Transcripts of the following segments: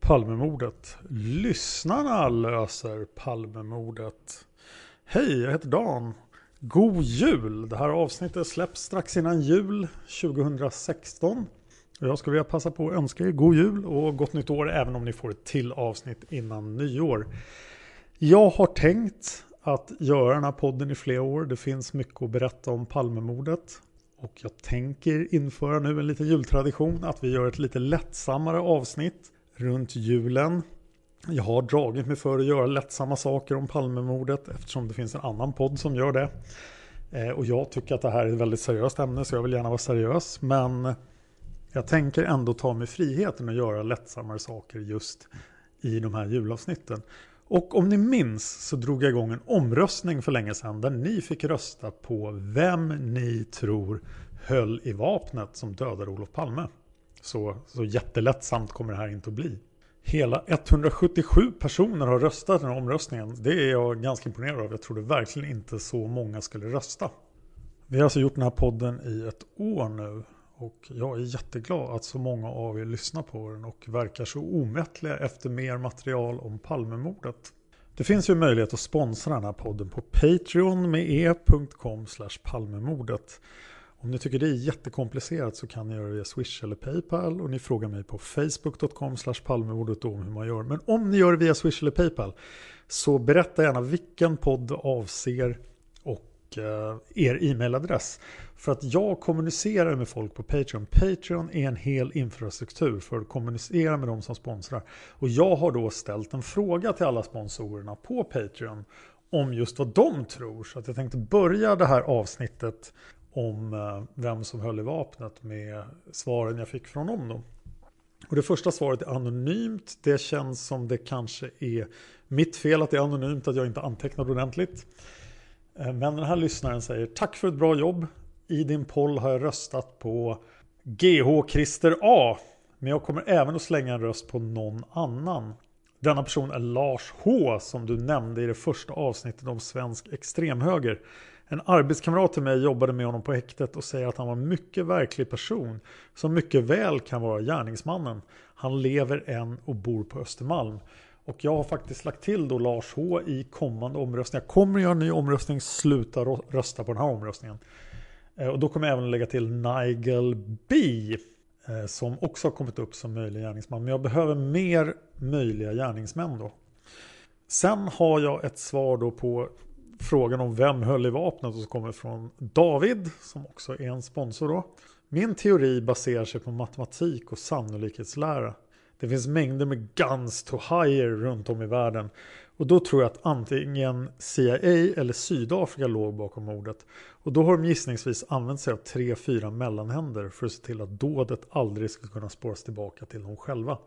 Palmemordet. Lyssnarna löser Palmemordet. Hej, jag heter Dan. God jul! Det här avsnittet släpps strax innan jul 2016. Jag skulle vilja passa på att önska er god jul och gott nytt år även om ni får ett till avsnitt innan nyår. Jag har tänkt att göra den här podden i flera år. Det finns mycket att berätta om Palmemordet. Och jag tänker införa nu en liten jultradition att vi gör ett lite lättsammare avsnitt runt julen. Jag har dragit mig för att göra lättsamma saker om Palmemordet eftersom det finns en annan podd som gör det. Eh, och jag tycker att det här är ett väldigt seriöst ämne så jag vill gärna vara seriös. Men jag tänker ändå ta mig friheten att göra lättsammare saker just i de här julavsnitten. Och om ni minns så drog jag igång en omröstning för länge sedan där ni fick rösta på vem ni tror höll i vapnet som dödade Olof Palme. Så, så jättelättsamt kommer det här inte att bli. Hela 177 personer har röstat i den här omröstningen. Det är jag ganska imponerad av. Jag trodde verkligen inte så många skulle rösta. Vi har alltså gjort den här podden i ett år nu. Och jag är jätteglad att så många av er lyssnar på den och verkar så omättliga efter mer material om Palmemordet. Det finns ju möjlighet att sponsra den här podden på Patreon med e.com palmemordet. Om ni tycker det är jättekomplicerat så kan ni göra det via Swish eller Paypal och ni frågar mig på facebook.com palmemordet om hur man gör. Men om ni gör det via Swish eller Paypal så berätta gärna vilken podd avser och er e-mailadress. För att jag kommunicerar med folk på Patreon. Patreon är en hel infrastruktur för att kommunicera med de som sponsrar. Och jag har då ställt en fråga till alla sponsorerna på Patreon om just vad de tror. Så att jag tänkte börja det här avsnittet om eh, vem som höll i vapnet med svaren jag fick från dem. Då. Och det första svaret är anonymt. Det känns som det kanske är mitt fel att det är anonymt, att jag inte antecknade ordentligt. Eh, men den här lyssnaren säger Tack för ett bra jobb. I din poll har jag röstat på GH Christer A. Men jag kommer även att slänga en röst på någon annan. Denna person är Lars H som du nämnde i det första avsnittet om svensk extremhöger. En arbetskamrat till mig jobbade med honom på häktet och säger att han var en mycket verklig person som mycket väl kan vara gärningsmannen. Han lever än och bor på Östermalm. Och jag har faktiskt lagt till då Lars H i kommande omröstningar. Jag kommer göra en ny omröstning, sluta rösta på den här omröstningen. Eh, och då kommer jag även lägga till Nigel B. Eh, som också har kommit upp som möjlig gärningsman. Men jag behöver mer möjliga gärningsmän då. Sen har jag ett svar då på frågan om vem höll i vapnet som kommer från David som också är en sponsor då. Min teori baserar sig på matematik och sannolikhetslära. Det finns mängder med guns to hire runt om i världen. Och då tror jag att antingen CIA eller Sydafrika låg bakom mordet. Och då har de gissningsvis använt sig av tre, fyra mellanhänder för att se till att dådet aldrig ska kunna spåras tillbaka till dem själva.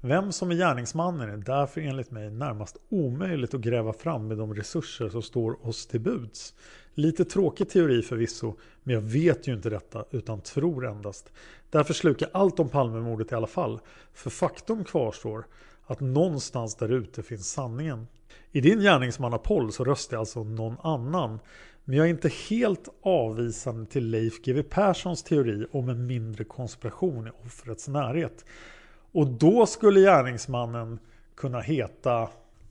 Vem som är gärningsmannen är därför enligt mig närmast omöjligt att gräva fram med de resurser som står oss till buds. Lite tråkig teori förvisso, men jag vet ju inte detta utan tror endast. Därför slukar allt om Palmemordet i alla fall. För faktum kvarstår att någonstans där ute finns sanningen. I din gärningsmannapoll så röstar jag alltså någon annan. Men jag är inte helt avvisande till Leif GW Perssons teori om en mindre konspiration i offrets närhet. Och då skulle gärningsmannen kunna heta,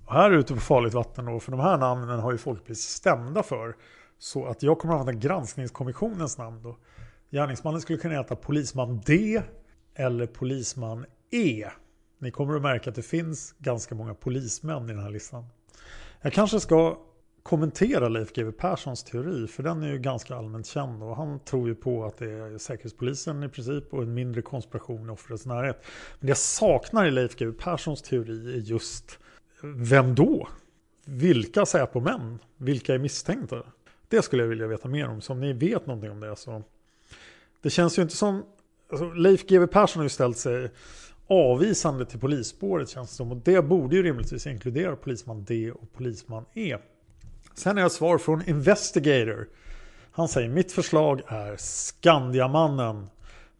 här ute på farligt vatten då, för de här namnen har ju folk blivit stämda för. Så att jag kommer att använda granskningskommissionens namn då. Gärningsmannen skulle kunna heta polisman D eller polisman E. Ni kommer att märka att det finns ganska många polismän i den här listan. Jag kanske ska kommentera Leif GW Perssons teori, för den är ju ganska allmänt känd. Och han tror ju på att det är Säkerhetspolisen i princip och en mindre konspiration i offrets närhet. Men det jag saknar i Leif GW Perssons teori är just vem då? Vilka Säpo-män? Vilka är misstänkta? Det skulle jag vilja veta mer om. Så om ni vet någonting om det så. Det känns ju inte som... Alltså Leif GW Persson har ju ställt sig avvisande till polisspåret känns det som. Och det borde ju rimligtvis inkludera polisman D och polisman E. Sen har jag svar från Investigator. Han säger mitt förslag är Skandiamannen.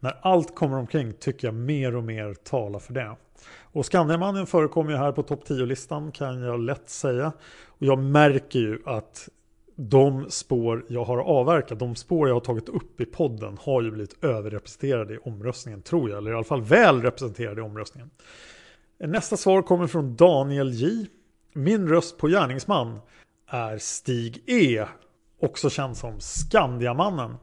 När allt kommer omkring tycker jag mer och mer talar för det. Och Skandiamannen förekommer ju här på topp 10-listan kan jag lätt säga. Och jag märker ju att de spår jag har avverkat, de spår jag har tagit upp i podden har ju blivit överrepresenterade i omröstningen tror jag. Eller i alla fall väl representerade i omröstningen. Nästa svar kommer från Daniel J. Min röst på gärningsman är Stig E. Också känd som Skandiamannen.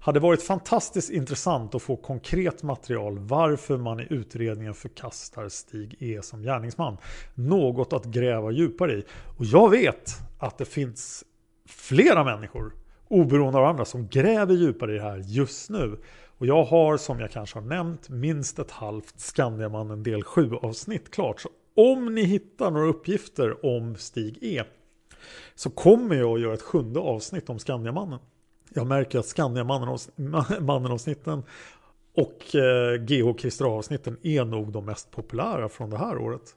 Hade varit fantastiskt intressant att få konkret material varför man i utredningen förkastar Stig E som gärningsman. Något att gräva djupare i. Och jag vet att det finns flera människor oberoende av andra som gräver djupare i det här just nu. Och jag har som jag kanske har nämnt minst ett halvt Skandiamannen del 7 avsnitt klart. Så om ni hittar några uppgifter om Stig E så kommer jag att göra ett sjunde avsnitt om Skandiamannen. Jag märker att Skandiamannen-avsnitten och eh, GH Christer avsnitten är nog de mest populära från det här året.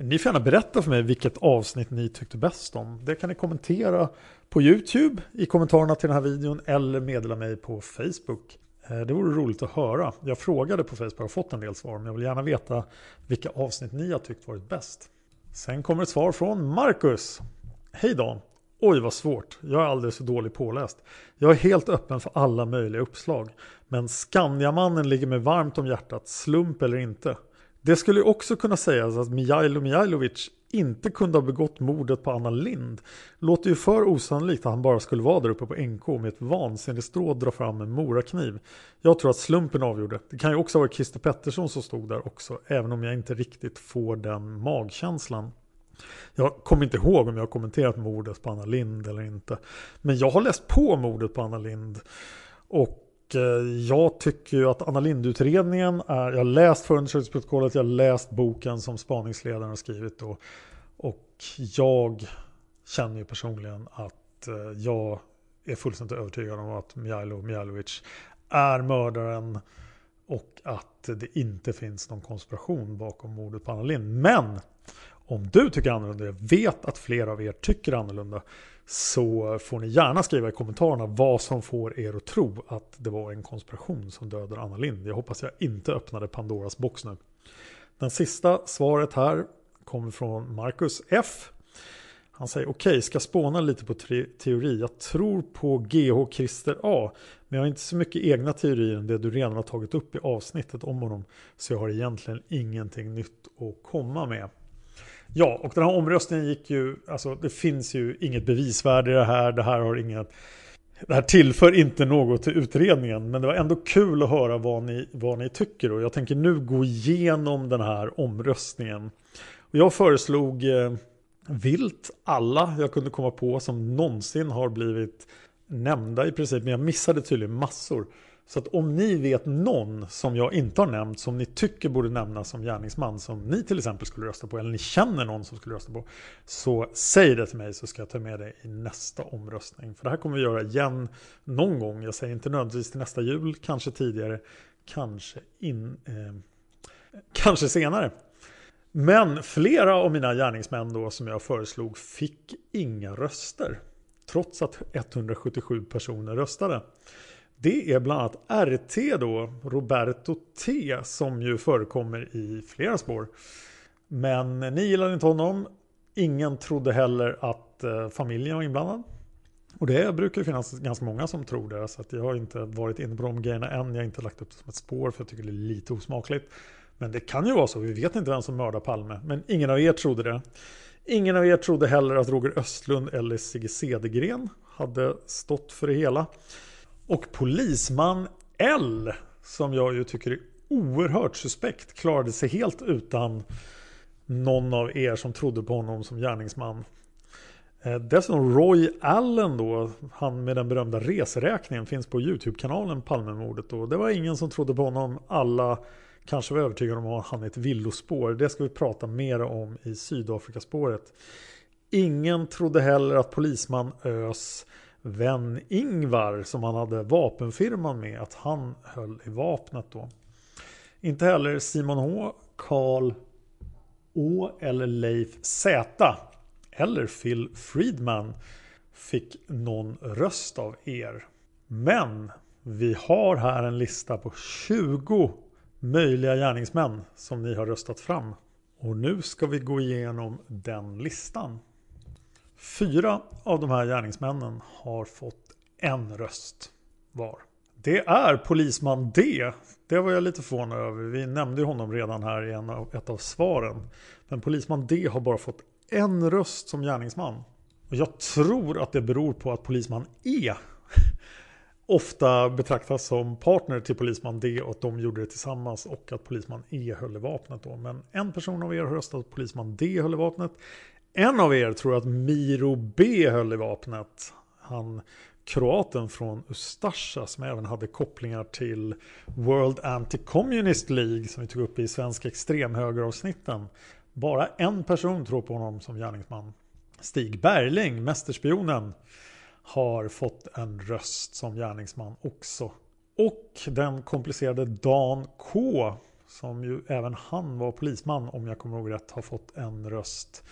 Ni får gärna berätta för mig vilket avsnitt ni tyckte bäst om. Det kan ni kommentera på YouTube i kommentarerna till den här videon eller meddela mig på Facebook. Eh, det vore roligt att höra. Jag frågade på Facebook och har fått en del svar men jag vill gärna veta vilka avsnitt ni har tyckt varit bäst. Sen kommer ett svar från Marcus. Hej Dan! Oj vad svårt, jag är alldeles för dålig påläst. Jag är helt öppen för alla möjliga uppslag. Men Skandiamannen ligger mig varmt om hjärtat, slump eller inte. Det skulle också kunna sägas att Mijailo Mijailovic inte kunde ha begått mordet på Anna Lind. Låter ju för osannolikt att han bara skulle vara där uppe på NK med ett vansinnigt strå dra fram en morakniv. Jag tror att slumpen avgjorde. Det kan ju också ha varit Christer Pettersson som stod där också, även om jag inte riktigt får den magkänslan. Jag kommer inte ihåg om jag har kommenterat mordet på Anna Lind eller inte. Men jag har läst på mordet på Anna Lind. Och eh, jag tycker ju att Anna Lind-utredningen är, jag har läst förundersökningsprotokollet, jag har läst boken som spaningsledaren har skrivit då. Och jag känner ju personligen att eh, jag är fullständigt övertygad om att Mijailo Mijailovic är mördaren och att det inte finns någon konspiration bakom mordet på Anna Lind. Men om du tycker annorlunda, jag vet att flera av er tycker annorlunda, så får ni gärna skriva i kommentarerna vad som får er att tro att det var en konspiration som dödade Anna Lind. Jag hoppas jag inte öppnade Pandoras box nu. Den sista svaret här kommer från Marcus F. Han säger okej, okay, ska spåna lite på teori. Jag tror på GH Christer A. Men jag har inte så mycket egna teorier än det du redan har tagit upp i avsnittet om honom. Så jag har egentligen ingenting nytt att komma med. Ja, och den här omröstningen gick ju, alltså det finns ju inget bevisvärde i det här. Det här har inget, det här tillför inte något till utredningen. Men det var ändå kul att höra vad ni, vad ni tycker. Och jag tänker nu gå igenom den här omröstningen. Och jag föreslog eh, vilt alla jag kunde komma på som någonsin har blivit nämnda i princip. Men jag missade tydligen massor. Så att om ni vet någon som jag inte har nämnt som ni tycker borde nämnas som gärningsman som ni till exempel skulle rösta på eller ni känner någon som skulle rösta på så säg det till mig så ska jag ta med det i nästa omröstning. För det här kommer vi göra igen någon gång. Jag säger inte nödvändigtvis till nästa jul, kanske tidigare, kanske in, eh, Kanske senare. Men flera av mina gärningsmän då som jag föreslog fick inga röster. Trots att 177 personer röstade. Det är bland annat RT då, Roberto T, som ju förekommer i flera spår. Men ni gillade inte honom. Ingen trodde heller att eh, familjen var inblandad. Och det brukar ju finnas ganska många som tror det. Så att jag har inte varit inne på de grejerna än. Jag har inte lagt upp det som ett spår för jag tycker det är lite osmakligt. Men det kan ju vara så. Vi vet inte vem som mördar Palme. Men ingen av er trodde det. Ingen av er trodde heller att Roger Östlund eller Sigge Cedergren hade stått för det hela. Och polisman L, som jag ju tycker är oerhört suspekt, klarade sig helt utan någon av er som trodde på honom som gärningsman. Eh, dessutom Roy Allen då, han med den berömda reseräkningen finns på Youtube-kanalen Palmemordet Då. det var ingen som trodde på honom. Alla kanske var övertygade om att han är ett villospår. Det ska vi prata mer om i Sydafrikaspåret. Ingen trodde heller att polisman Ös vän Ingvar som han hade vapenfirman med att han höll i vapnet då. Inte heller Simon H, Karl Å eller Leif Z eller Phil Friedman fick någon röst av er. Men vi har här en lista på 20 möjliga gärningsmän som ni har röstat fram. Och nu ska vi gå igenom den listan. Fyra av de här gärningsmännen har fått en röst var. Det är polisman D. Det var jag lite förvånad över. Vi nämnde honom redan här i en av, ett av svaren. Men polisman D har bara fått en röst som gärningsman. Och jag tror att det beror på att polisman E ofta betraktas som partner till polisman D och att de gjorde det tillsammans och att polisman E höll i vapnet då. Men en person av er har röstat att polisman D höll i vapnet. En av er tror att Miro B höll i vapnet. Han kroaten från Ustasja som även hade kopplingar till World Anti-Communist League som vi tog upp i svensk extremhögeravsnitten. Bara en person tror på honom som gärningsman. Stig Berling, mästerspionen, har fått en röst som gärningsman också. Och den komplicerade Dan K, som ju även han var polisman om jag kommer ihåg rätt, har fått en röst.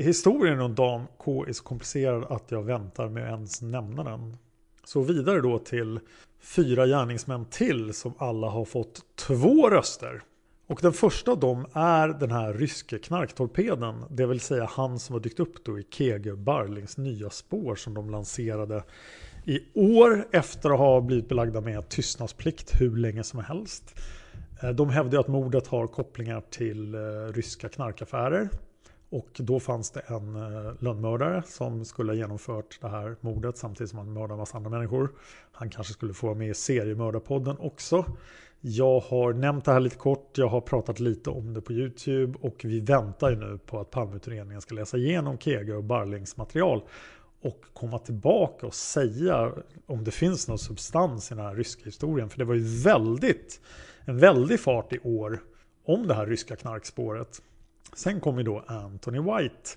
Historien om Dan K är så komplicerad att jag väntar med att ens nämna den. Så vidare då till fyra gärningsmän till som alla har fått två röster. Och den första av dem är den här ryske knarktorpeden. Det vill säga han som har dykt upp då i KG Barlings nya spår som de lanserade i år efter att ha blivit belagda med tystnadsplikt hur länge som helst. Eh, de hävdar att mordet har kopplingar till eh, ryska knarkaffärer. Och då fanns det en eh, lönnmördare som skulle ha genomfört det här mordet samtidigt som han mördade en massa andra människor. Han kanske skulle få vara med i seriemördarpodden också. Jag har nämnt det här lite kort, jag har pratat lite om det på YouTube och vi väntar ju nu på att Palmeutredningen ska läsa igenom Kege och Barlings material och komma tillbaka och säga om det finns någon substans i den här ryska historien. För det var ju väldigt, en väldig fart i år om det här ryska knarkspåret. Sen kom ju då Anthony White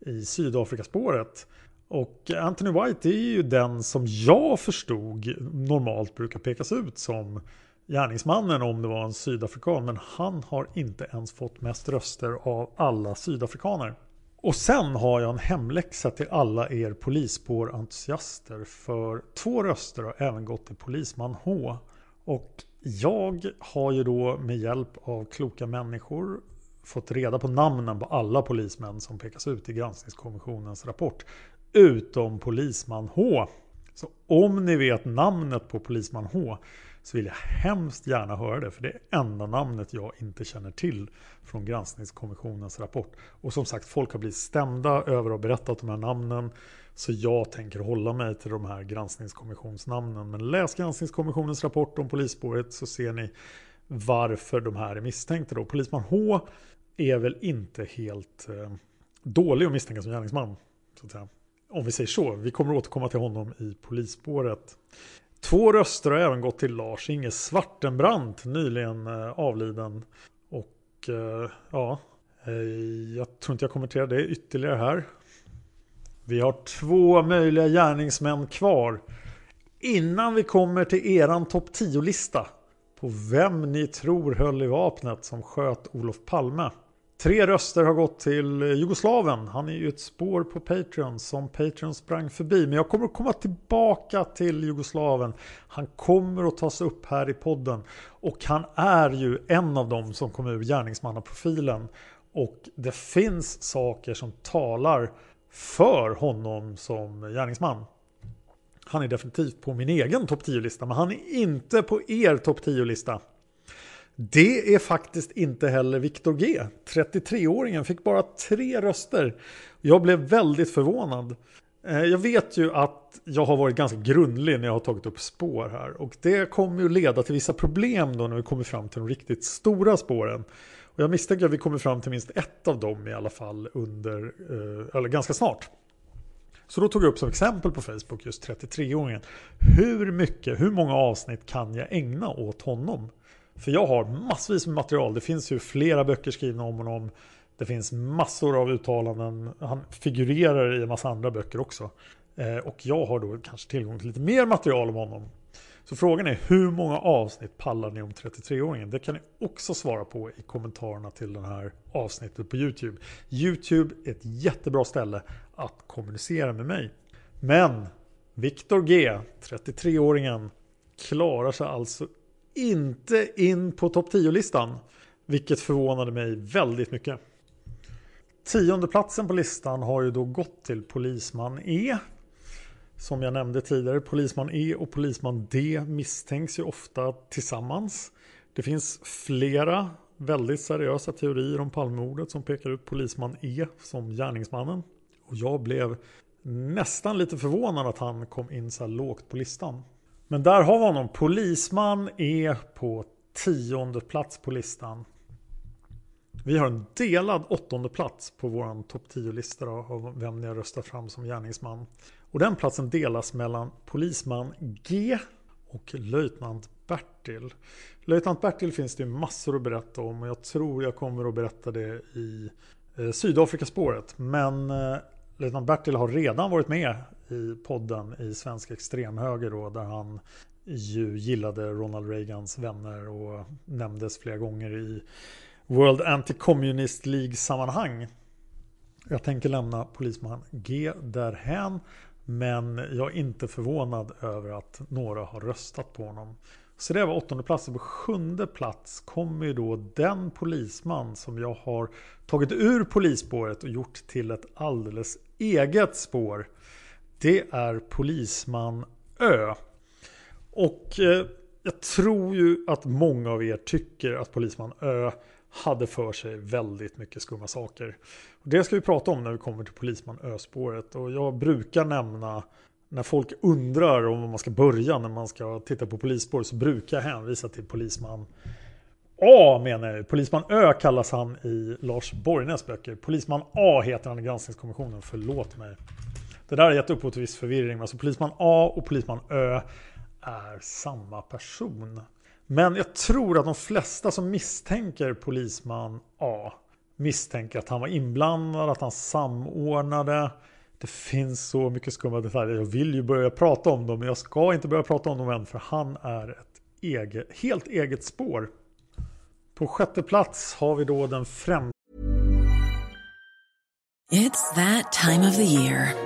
i Sydafrikaspåret. Och Anthony White är ju den som jag förstod normalt brukar pekas ut som gärningsmannen om det var en sydafrikan. Men han har inte ens fått mest röster av alla sydafrikaner. Och sen har jag en hemläxa till alla er polisspårentusiaster. För två röster har även gått till polisman H. Och jag har ju då med hjälp av kloka människor fått reda på namnen på alla polismän som pekas ut i granskningskommissionens rapport. Utom polisman H. Så om ni vet namnet på polisman H så vill jag hemskt gärna höra det. För det är enda namnet jag inte känner till från granskningskommissionens rapport. Och som sagt, folk har blivit stämda över att ha berättat de här namnen. Så jag tänker hålla mig till de här granskningskommissionsnamnen. Men läs granskningskommissionens rapport om polisspåret så ser ni varför de här är misstänkta. Då. Polisman H är väl inte helt eh, dålig att misstänka som gärningsman. Så att säga. Om vi säger så. Vi kommer återkomma till honom i polisspåret. Två röster har även gått till Lars-Inge Svartenbrandt, nyligen eh, avliden. Och eh, ja, eh, jag tror inte jag kommenterar det ytterligare här. Vi har två möjliga gärningsmän kvar. Innan vi kommer till eran topp 10-lista på vem ni tror höll i vapnet som sköt Olof Palme. Tre röster har gått till Jugoslaven. Han är ju ett spår på Patreon som Patreon sprang förbi. Men jag kommer att komma tillbaka till Jugoslaven. Han kommer att tas upp här i podden. Och han är ju en av dem som kom ur gärningsmannaprofilen. Och det finns saker som talar för honom som gärningsman. Han är definitivt på min egen topp 10-lista, men han är inte på er topp 10-lista. Det är faktiskt inte heller Viktor G. 33-åringen fick bara tre röster. Jag blev väldigt förvånad. Eh, jag vet ju att jag har varit ganska grundlig när jag har tagit upp spår här. Och det kommer ju leda till vissa problem då när vi kommer fram till de riktigt stora spåren. Och jag misstänker att vi kommer fram till minst ett av dem i alla fall under, eh, eller ganska snart. Så då tog jag upp som exempel på Facebook just 33-åringen. Hur mycket, hur många avsnitt kan jag ägna åt honom? För jag har massvis med material. Det finns ju flera böcker skrivna om honom. Det finns massor av uttalanden. Han figurerar i en massa andra böcker också. Eh, och jag har då kanske tillgång till lite mer material om honom. Så frågan är hur många avsnitt pallar ni om 33-åringen? Det kan ni också svara på i kommentarerna till det här avsnittet på YouTube. YouTube är ett jättebra ställe att kommunicera med mig. Men Viktor G, 33-åringen, klarar sig alltså inte in på topp 10-listan. Vilket förvånade mig väldigt mycket. Tionde platsen på listan har ju då gått till Polisman E. Som jag nämnde tidigare, Polisman E och Polisman D misstänks ju ofta tillsammans. Det finns flera väldigt seriösa teorier om Palmemordet som pekar ut Polisman E som gärningsmannen. Och jag blev nästan lite förvånad att han kom in så här lågt på listan. Men där har vi honom. Polisman är på tionde plats på listan. Vi har en delad åttonde plats på vår topp 10-lista av vem ni har röstat fram som gärningsman. Och den platsen delas mellan polisman G och löjtnant Bertil. Löjtnant Bertil finns det massor att berätta om och jag tror jag kommer att berätta det i eh, Sydafrikaspåret. Men eh, löjtnant Bertil har redan varit med i podden i Svensk Extremhöger då, där han ju gillade Ronald Reagans vänner och nämndes flera gånger i World Anti-Communist League-sammanhang. Jag tänker lämna polisman G därhän. Men jag är inte förvånad över att några har röstat på honom. Så det var åttonde plats. På sjunde plats kommer ju då den polisman som jag har tagit ur polisspåret och gjort till ett alldeles eget spår. Det är polisman Ö. Och eh, jag tror ju att många av er tycker att polisman Ö hade för sig väldigt mycket skumma saker. Det ska vi prata om när vi kommer till Polisman Ö-spåret. Och jag brukar nämna när folk undrar om man ska börja när man ska titta på polisspår så brukar jag hänvisa till Polisman A menar jag. Polisman Ö kallas han i Lars Borgnäs böcker. Polisman A heter han i granskningskommissionen. Förlåt mig. Det där har gett upphov till viss förvirring. Alltså Polisman A och Polisman Ö är samma person. Men jag tror att de flesta som misstänker polisman A misstänker att han var inblandad, att han samordnade. Det finns så mycket skumma detaljer. Jag vill ju börja prata om dem, men jag ska inte börja prata om dem än, för han är ett eget, helt eget spår. På sjätte plats har vi då den främsta It's that time of the year.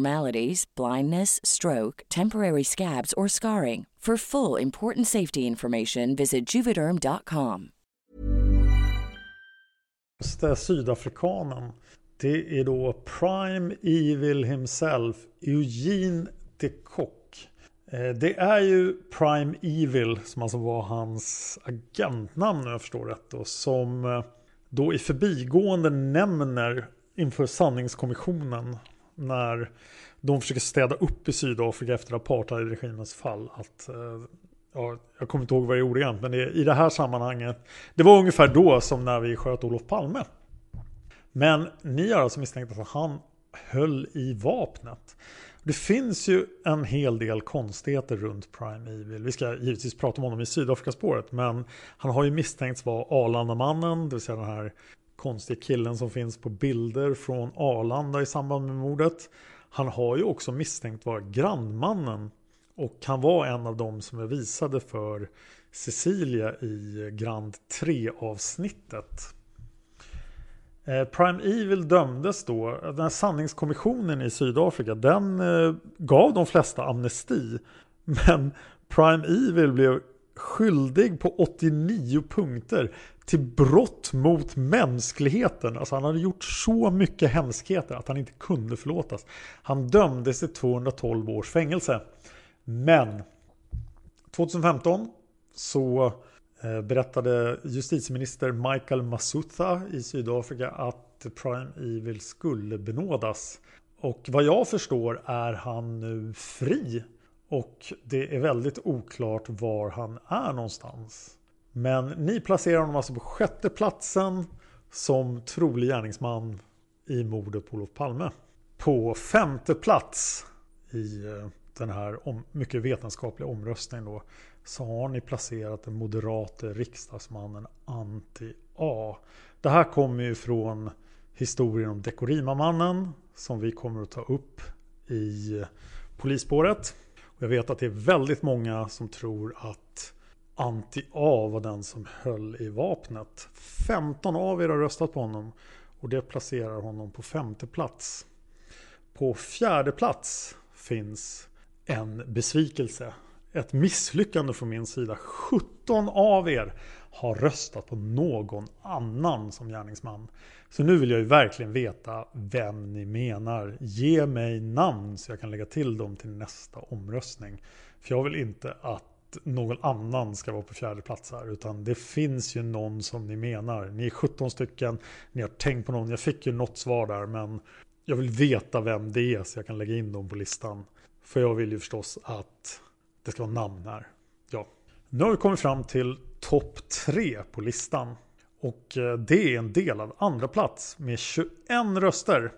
abnormalities, blindness, stroke, temporary scabs, or scarring. For full important safety information, visit juvederm.com. Bästa sydafrikanen. Det är då Prime Evil himself, Eugene de Kock. Eh, det är ju Prime Evil som alltså var hans agentnamn om jag förstår rätt då, som eh, då i förbigående nämner inför sanningskommissionen när de försöker städa upp i Sydafrika efter apartheidregimens fall att eh, ja, jag kommer inte ihåg vad det gjorde igen, men det, i det här sammanhanget det var ungefär då som när vi sköt Olof Palme. Men ni har alltså misstänkt att han höll i vapnet. Det finns ju en hel del konstigheter runt Prime Evil. Vi ska givetvis prata om honom i Sydafrikaspåret men han har ju misstänkts vara Arlandamannen, det vill säga den här konstiga killen som finns på bilder från Arlanda i samband med mordet. Han har ju också misstänkt vara grannmannen och han var en av dem som är visade för Cecilia i Grand 3 avsnittet. Eh, Prime Evil dömdes då, den här sanningskommissionen i Sydafrika, den eh, gav de flesta amnesti. Men Prime Evil blev skyldig på 89 punkter till brott mot mänskligheten. Alltså han hade gjort så mycket hemskheter att han inte kunde förlåtas. Han dömdes till 212 års fängelse. Men 2015 så eh, berättade justitieminister Michael Masutha i Sydafrika att Prime Evil skulle benådas. Och vad jag förstår är han nu fri. Och det är väldigt oklart var han är någonstans. Men ni placerar honom alltså på sjätte platsen som trolig gärningsman i mordet på Olof Palme. På femte plats i eh, den här om, mycket vetenskapliga omröstningen då så har ni placerat den moderate riksdagsmannen Anti A. Det här kommer ju från historien om Dekorima-mannen som vi kommer att ta upp i polisspåret. Jag vet att det är väldigt många som tror att Anti A var den som höll i vapnet. 15 av er har röstat på honom och det placerar honom på femte plats. På fjärde plats finns en besvikelse. Ett misslyckande från min sida. 17 av er har röstat på någon annan som gärningsman. Så nu vill jag ju verkligen veta vem ni menar. Ge mig namn så jag kan lägga till dem till nästa omröstning. För jag vill inte att någon annan ska vara på fjärde plats här. Utan det finns ju någon som ni menar. Ni är 17 stycken. Ni har tänkt på någon. Jag fick ju något svar där men jag vill veta vem det är så jag kan lägga in dem på listan. För jag vill ju förstås att det ska vara namn här. Ja. Nu har vi kommit fram till topp tre på listan. Och eh, det är en delad andra plats med 21 röster.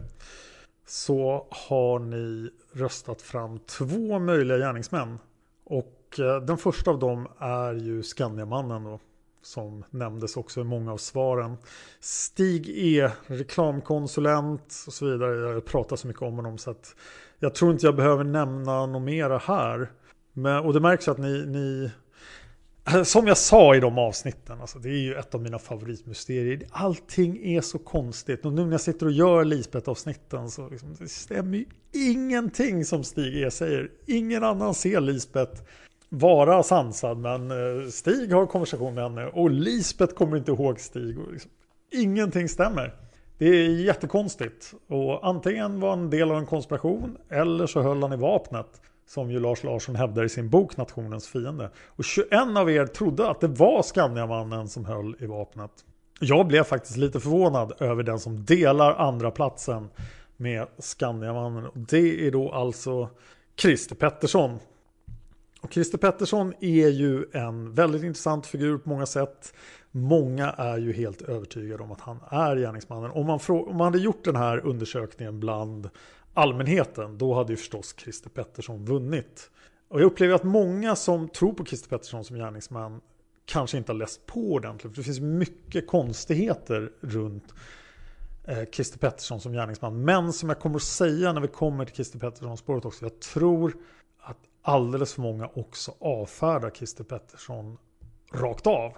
Så har ni röstat fram två möjliga gärningsmän. Och Eh, den första av dem är ju Skandiamannen då. Som nämndes också i många av svaren. Stig E, reklamkonsulent och så vidare. Jag pratar så mycket om honom så att jag tror inte jag behöver nämna något mera här. Men, och det märks att ni, ni som jag sa i de avsnitten, alltså, det är ju ett av mina favoritmysterier. Allting är så konstigt. Och nu när jag sitter och gör Lisbeth-avsnitten så liksom, det stämmer ju ingenting som Stig E säger. Ingen annan ser Lisbeth vara sansad, men eh, Stig har konversation med henne och Lisbeth kommer inte ihåg Stig. Och liksom, ingenting stämmer. Det är jättekonstigt. Och antingen var en del av en konspiration eller så höll han i vapnet. Som ju Lars Larsson hävdar i sin bok Nationens fiende. Och 21 av er trodde att det var Skandiamannen som höll i vapnet. Jag blev faktiskt lite förvånad över den som delar andra platsen med Skandiamannen. Det är då alltså Christer Pettersson. Och Christer Pettersson är ju en väldigt intressant figur på många sätt. Många är ju helt övertygade om att han är gärningsmannen. Om man, om man hade gjort den här undersökningen bland allmänheten, då hade ju förstås Christer Pettersson vunnit. Och jag upplever att många som tror på Christer Pettersson som gärningsman kanske inte har läst på ordentligt. För det finns mycket konstigheter runt eh, Christer Pettersson som gärningsman. Men som jag kommer att säga när vi kommer till Christer Pettersson-spåret också. Jag tror alldeles för många också avfärdar Christer Pettersson rakt av.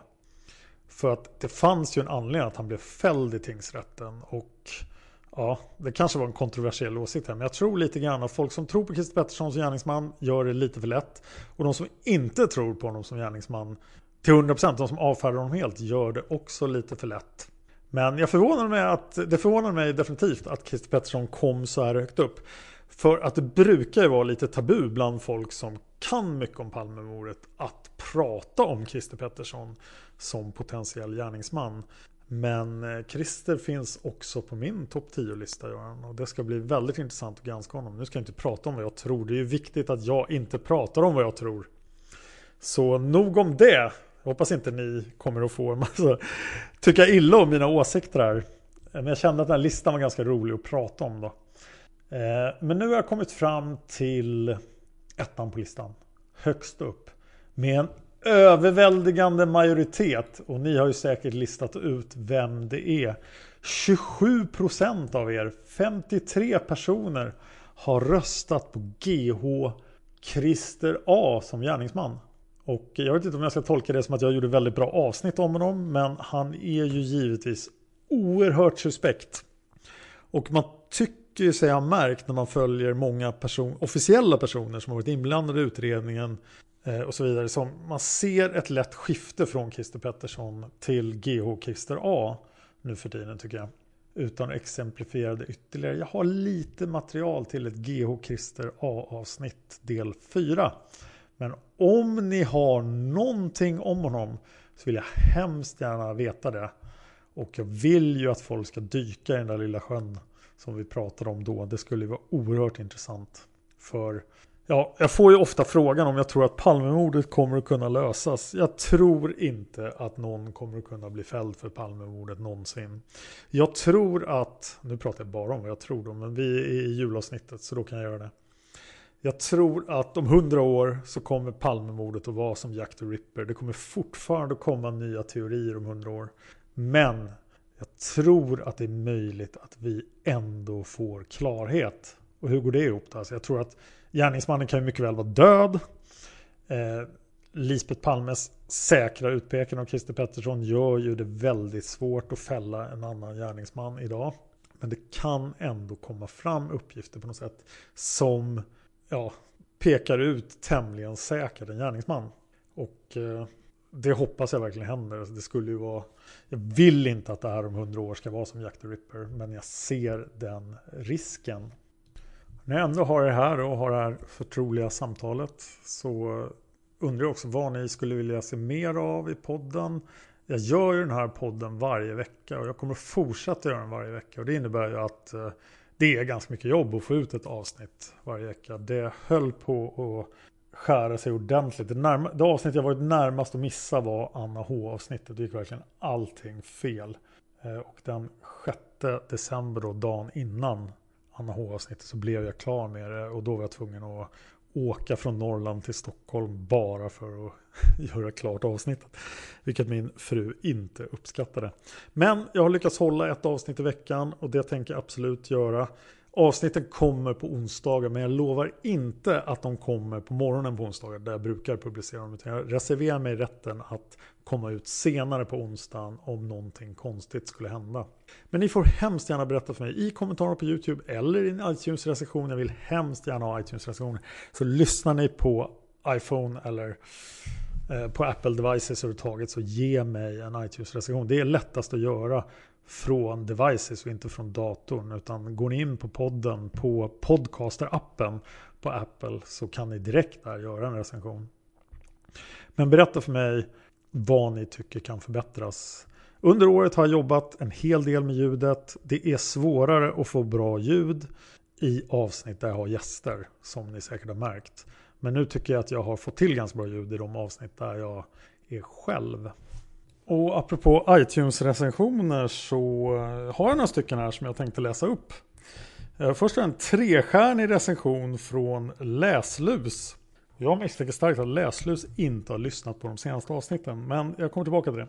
För att det fanns ju en anledning att han blev fälld i tingsrätten. Och ja, det kanske var en kontroversiell åsikt här. Men jag tror lite grann att folk som tror på Christer Pettersson som gärningsman gör det lite för lätt. Och de som inte tror på honom som gärningsman till 100% de som avfärdar honom helt gör det också lite för lätt. Men jag förvånar mig att, det förvånar mig definitivt att Christer Pettersson kom så här högt upp. För att det brukar ju vara lite tabu bland folk som kan mycket om Palmemordet att prata om Christer Pettersson som potentiell gärningsman. Men eh, Christer finns också på min topp 10-lista Göran. Och det ska bli väldigt intressant att granska honom. Nu ska jag inte prata om vad jag tror. Det är ju viktigt att jag inte pratar om vad jag tror. Så nog om det. Jag hoppas inte ni kommer att få en massa tycka illa om mina åsikter här. Men jag kände att den här listan var ganska rolig att prata om då. Eh, men nu har jag kommit fram till ettan på listan. Högst upp. Med en överväldigande majoritet. Och ni har ju säkert listat ut vem det är. 27% av er, 53 personer, har röstat på GH Christer A som gärningsman. Och jag vet inte om jag ska tolka det som att jag gjorde väldigt bra avsnitt om honom. Men han är ju givetvis oerhört suspekt. Och man tycker tycker sig ha märkt när man följer många person, officiella personer som har varit inblandade i utredningen eh, och så vidare. Som man ser ett lätt skifte från Christer Pettersson till GH Christer A nu för tiden tycker jag. Utan att exemplifiera det ytterligare. Jag har lite material till ett GH Christer A avsnitt del 4. Men om ni har någonting om honom så vill jag hemskt gärna veta det. Och jag vill ju att folk ska dyka i den där lilla sjön som vi pratade om då. Det skulle vara oerhört intressant. För ja, jag får ju ofta frågan om jag tror att Palmemordet kommer att kunna lösas. Jag tror inte att någon kommer att kunna bli fälld för Palmemordet någonsin. Jag tror att, nu pratar jag bara om vad jag tror då, men vi är i julavsnittet så då kan jag göra det. Jag tror att om hundra år så kommer Palmemordet att vara som Jack the Ripper. Det kommer fortfarande komma nya teorier om hundra år. Men jag tror att det är möjligt att vi ändå får klarhet. Och hur går det ihop då? Alltså jag tror att gärningsmannen kan ju mycket väl vara död. Eh, Lisbeth Palmes säkra utpekande av Christer Pettersson gör ju det väldigt svårt att fälla en annan gärningsman idag. Men det kan ändå komma fram uppgifter på något sätt som ja, pekar ut tämligen säkert en gärningsman. Och eh, det hoppas jag verkligen händer. Alltså, det skulle ju vara, jag vill inte att det här om hundra år ska vara som Jack the Ripper, men jag ser den risken. När jag ändå har er här och har det här förtroliga samtalet så undrar jag också vad ni skulle vilja se mer av i podden. Jag gör ju den här podden varje vecka och jag kommer fortsätta göra den varje vecka och det innebär ju att eh, det är ganska mycket jobb att få ut ett avsnitt varje vecka. Det höll på att skära sig ordentligt. Det, närma, det avsnitt jag varit närmast att missa var Anna H-avsnittet. Det gick verkligen allting fel. Eh, och den 6 december då, dagen innan Anna H-avsnittet så blev jag klar med det. Och då var jag tvungen att åka från Norrland till Stockholm bara för att göra klart avsnittet. Vilket min fru inte uppskattade. Men jag har lyckats hålla ett avsnitt i veckan och det tänker jag absolut göra. Avsnitten kommer på onsdagar men jag lovar inte att de kommer på morgonen på onsdagar där jag brukar publicera dem. Utan jag reserverar mig rätten att komma ut senare på onsdagen om någonting konstigt skulle hända. Men ni får hemskt gärna berätta för mig i kommentarer på YouTube eller i en iTunes-recension. Jag vill hemskt gärna ha iTunes-recensioner. Så lyssnar ni på iPhone eller eh, på Apple devices överhuvudtaget så ge mig en iTunes-recension. Det är lättast att göra från devices och inte från datorn. Utan går ni in på podden på podcaster-appen på Apple så kan ni direkt där göra en recension. Men berätta för mig vad ni tycker kan förbättras. Under året har jag jobbat en hel del med ljudet. Det är svårare att få bra ljud i avsnitt där jag har gäster som ni säkert har märkt. Men nu tycker jag att jag har fått till ganska bra ljud i de avsnitt där jag är själv. Och apropå iTunes-recensioner så eh, har jag några stycken här som jag tänkte läsa upp. Eh, först är en trestjärnig recension från Läslus. Jag misstänker starkt att Läslus inte har lyssnat på de senaste avsnitten, men jag kommer tillbaka till det.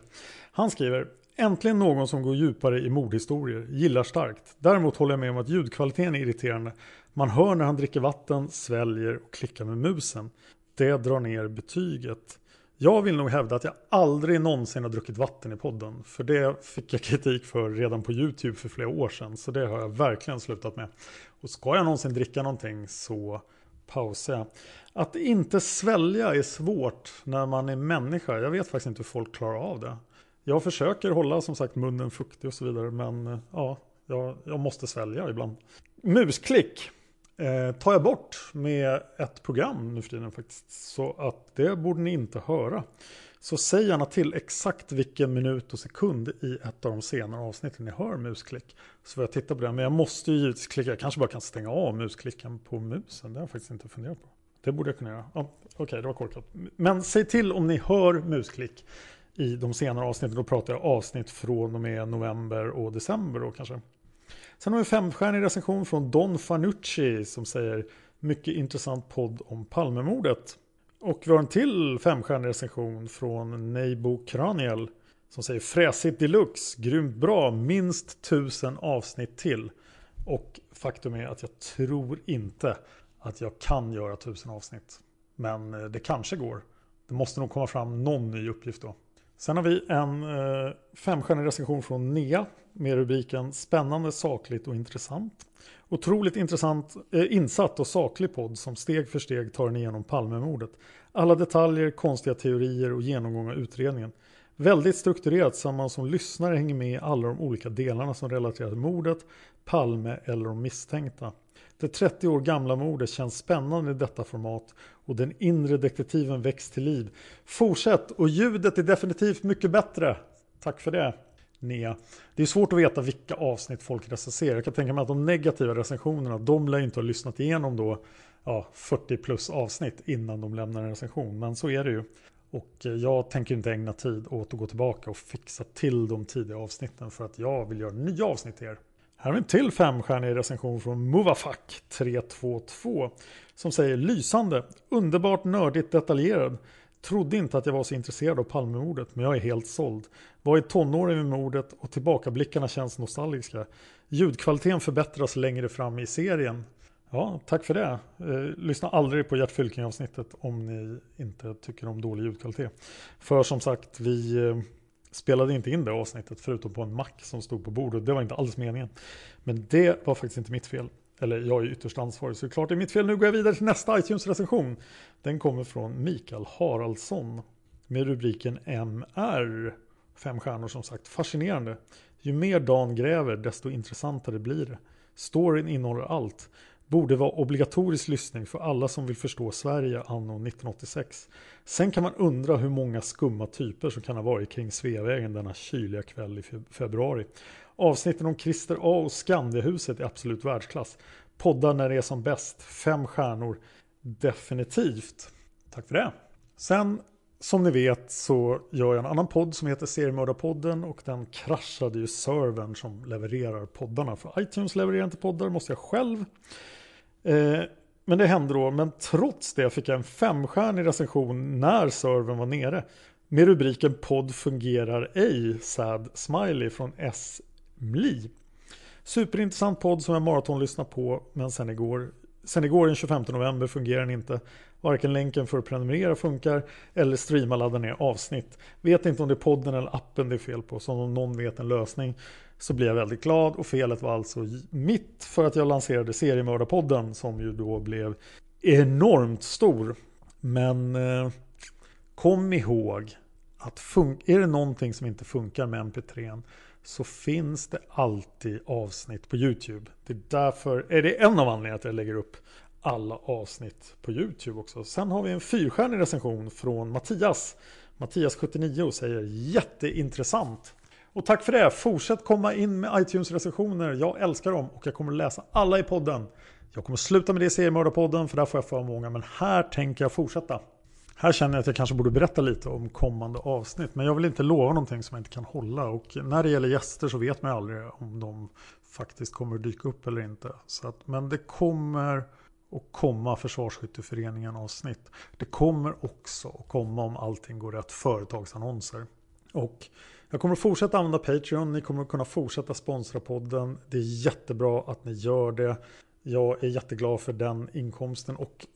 Han skriver Äntligen någon som går djupare i mordhistorier. Gillar starkt. Däremot håller jag med om att ljudkvaliteten är irriterande. Man hör när han dricker vatten, sväljer och klickar med musen. Det drar ner betyget. Jag vill nog hävda att jag aldrig någonsin har druckit vatten i podden. För det fick jag kritik för redan på YouTube för flera år sedan. Så det har jag verkligen slutat med. Och ska jag någonsin dricka någonting så pausar jag. Att inte svälja är svårt när man är människa. Jag vet faktiskt inte hur folk klarar av det. Jag försöker hålla som sagt munnen fuktig och så vidare. Men eh, ja, jag, jag måste svälja ibland. Musklick eh, tar jag bort med ett program nu för tiden faktiskt. Så att det borde ni inte höra. Så säg gärna till exakt vilken minut och sekund i ett av de senare avsnitten ni hör musklick. Så får jag titta på det. Men jag måste ju givetvis klicka. Jag kanske bara kan stänga av musklicken på musen. Det har jag faktiskt inte funderat på. Det borde jag kunna göra. Ja, Okej, okay, det var korkat. Men säg till om ni hör musklick i de senare avsnitten. Då pratar jag avsnitt från och med november och december då kanske. Sen har vi en femstjärnig recension från Don Fanucci som säger mycket intressant podd om Palmemordet. Och vi har en till femstjärnig recension från Neibo Kraniel som säger fräsigt deluxe, grymt bra, minst tusen avsnitt till. Och faktum är att jag tror inte att jag kan göra tusen avsnitt. Men eh, det kanske går. Det måste nog komma fram någon ny uppgift då. Sen har vi en eh, femstjärnig recension från Nea med rubriken Spännande, sakligt och intressant. Otroligt intressant, eh, insatt och saklig podd som steg för steg tar en igenom Palmemordet. Alla detaljer, konstiga teorier och genomgång av utredningen. Väldigt strukturerat så man som lyssnare hänger med i alla de olika delarna som relaterar till mordet, Palme eller de misstänkta. Det 30 år gamla mordet känns spännande i detta format och den inre detektiven väcks till liv. Fortsätt och ljudet är definitivt mycket bättre. Tack för det ner. Det är svårt att veta vilka avsnitt folk recenserar. Jag kan tänka mig att de negativa recensionerna, de lär inte ha lyssnat igenom då ja, 40 plus avsnitt innan de lämnar en recension. Men så är det ju. Och eh, jag tänker inte ägna tid åt att gå tillbaka och fixa till de tidiga avsnitten för att jag vill göra nya avsnitt till er. Här har vi en till femstjärnig recension från Movafak 322 som säger lysande, underbart nördigt detaljerad. Trodde inte att jag var så intresserad av Palmemordet, men jag är helt såld. Vad är tonåren med ordet och tillbakablickarna känns nostalgiska. Ljudkvaliteten förbättras längre fram i serien. Ja, tack för det. Eh, lyssna aldrig på Gert Fylking avsnittet om ni inte tycker om dålig ljudkvalitet. För som sagt, vi eh, spelade inte in det avsnittet förutom på en mack som stod på bordet. Det var inte alls meningen. Men det var faktiskt inte mitt fel. Eller jag är ytterst ansvarig så det är klart det är mitt fel. Nu går jag vidare till nästa iTunes-recension. Den kommer från Mikael Haraldsson med rubriken MR. Fem stjärnor som sagt. Fascinerande. Ju mer Dan gräver desto intressantare blir det. Storyn innehåller allt. Borde vara obligatorisk lyssning för alla som vill förstå Sverige anno 1986. Sen kan man undra hur många skumma typer som kan ha varit kring Sveavägen denna kyliga kväll i februari. Avsnitten om Christer A och Skandiahuset är absolut världsklass. Poddar när det är som bäst. Fem stjärnor. Definitivt. Tack för det. Sen som ni vet så gör jag en annan podd som heter Seriemördarpodden och den kraschade ju servern som levererar poddarna. För iTunes levererar inte poddar, måste jag själv. Eh, men det hände då, men trots det fick jag en femstjärnig recension när servern var nere. Med rubriken podd fungerar ej, sad smiley från S. Mli. Superintressant podd som jag maratonlyssnar på, men sen igår, sen igår den 25 november fungerar den inte. Varken länken för att prenumerera funkar eller streama ladda ner avsnitt. Vet inte om det är podden eller appen det är fel på, så om någon vet en lösning så blir jag väldigt glad och felet var alltså mitt för att jag lanserade seriemördarpodden som ju då blev enormt stor. Men eh, kom ihåg att är det någonting som inte funkar med MP3 så finns det alltid avsnitt på Youtube. Det är därför, är det en av anledningarna att jag lägger upp alla avsnitt på Youtube också. Sen har vi en fyrstjärnig recension från Mattias. Mattias79 säger jätteintressant. Och tack för det. Fortsätt komma in med iTunes-recensioner. Jag älskar dem och jag kommer läsa alla i podden. Jag kommer sluta med det i seriemördarpodden för där får jag för många. Men här tänker jag fortsätta. Här känner jag att jag kanske borde berätta lite om kommande avsnitt. Men jag vill inte lova någonting som jag inte kan hålla. Och när det gäller gäster så vet man aldrig om de faktiskt kommer dyka upp eller inte. Så att, men det kommer och komma Försvarsskytteföreningen avsnitt. Det kommer också att komma om allting går rätt företagsannonser. Och jag kommer att fortsätta använda Patreon. Ni kommer att kunna fortsätta sponsra podden. Det är jättebra att ni gör det. Jag är jätteglad för den inkomsten och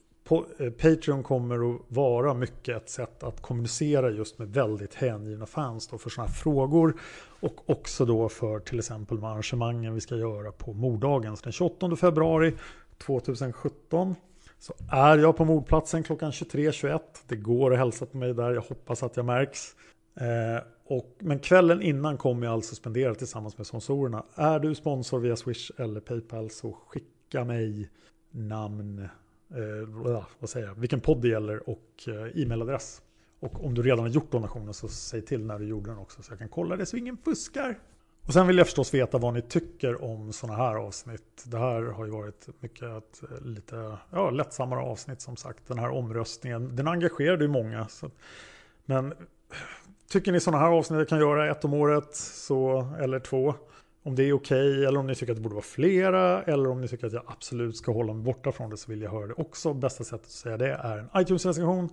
eh, Patreon kommer att vara mycket ett sätt att kommunicera just med väldigt hängivna fans då för sådana här frågor. Och också då för till exempel de arrangemangen vi ska göra på morddagen. Den 28 februari 2017 så är jag på mordplatsen klockan 23.21. Det går att hälsa på mig där. Jag hoppas att jag märks. Eh, och, men kvällen innan kommer jag alltså spendera tillsammans med sponsorerna. Är du sponsor via Swish eller Paypal så skicka mig namn eh, vad säger jag, vilken podd det gäller och eh, e-mailadress. Och om du redan har gjort donationen så säg till när du gjorde den också så jag kan kolla det så ingen fuskar. Och sen vill jag förstås veta vad ni tycker om sådana här avsnitt. Det här har ju varit mycket ett eh, lite ja, lättsammare avsnitt som sagt. Den här omröstningen, den engagerade ju många. Så, men tycker ni sådana här avsnitt jag kan göra ett om året så, eller två om det är okej okay, eller om ni tycker att det borde vara flera eller om ni tycker att jag absolut ska hålla mig borta från det så vill jag höra det också. Bästa sättet att säga det är en iTunes-recension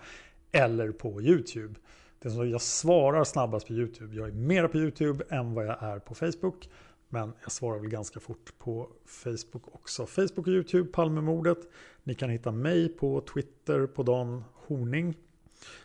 eller på YouTube. Det är så jag svarar snabbast på YouTube. Jag är mera på YouTube än vad jag är på Facebook. Men jag svarar väl ganska fort på Facebook också. Facebook och YouTube, Palmemordet. Ni kan hitta mig på Twitter på Dan Horning.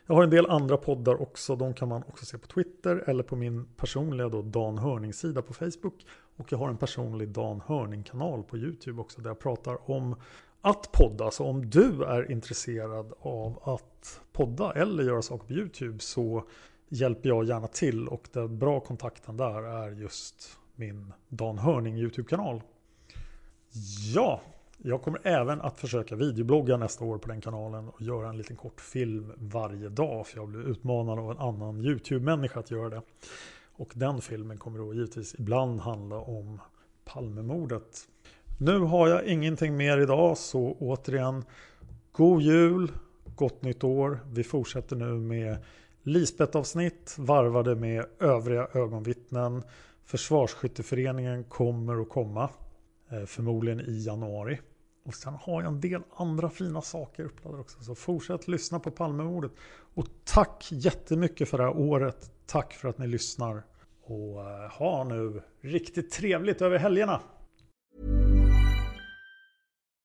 Jag har en del andra poddar också. De kan man också se på Twitter eller på min personliga då Dan Hörning-sida på Facebook. Och jag har en personlig Dan Hörning-kanal på YouTube också där jag pratar om att podda. Så om du är intresserad av att podda eller göra saker på YouTube så hjälper jag gärna till och den bra kontakten där är just min Dan Hörning YouTube-kanal. Ja, jag kommer även att försöka videoblogga nästa år på den kanalen och göra en liten kort film varje dag för jag blir utmanad av en annan YouTube-människa att göra det. Och den filmen kommer då givetvis ibland handla om Palmemordet. Nu har jag ingenting mer idag så återigen God Jul, Gott Nytt År. Vi fortsätter nu med Lisbeth-avsnitt varvade med övriga ögonvittnen. Försvarsskytteföreningen kommer att komma. Eh, förmodligen i januari. Och sen har jag en del andra fina saker uppladdade också. Så fortsätt lyssna på Palmemordet. Och tack jättemycket för det här året. Tack för att ni lyssnar. Och eh, ha nu riktigt trevligt över helgerna.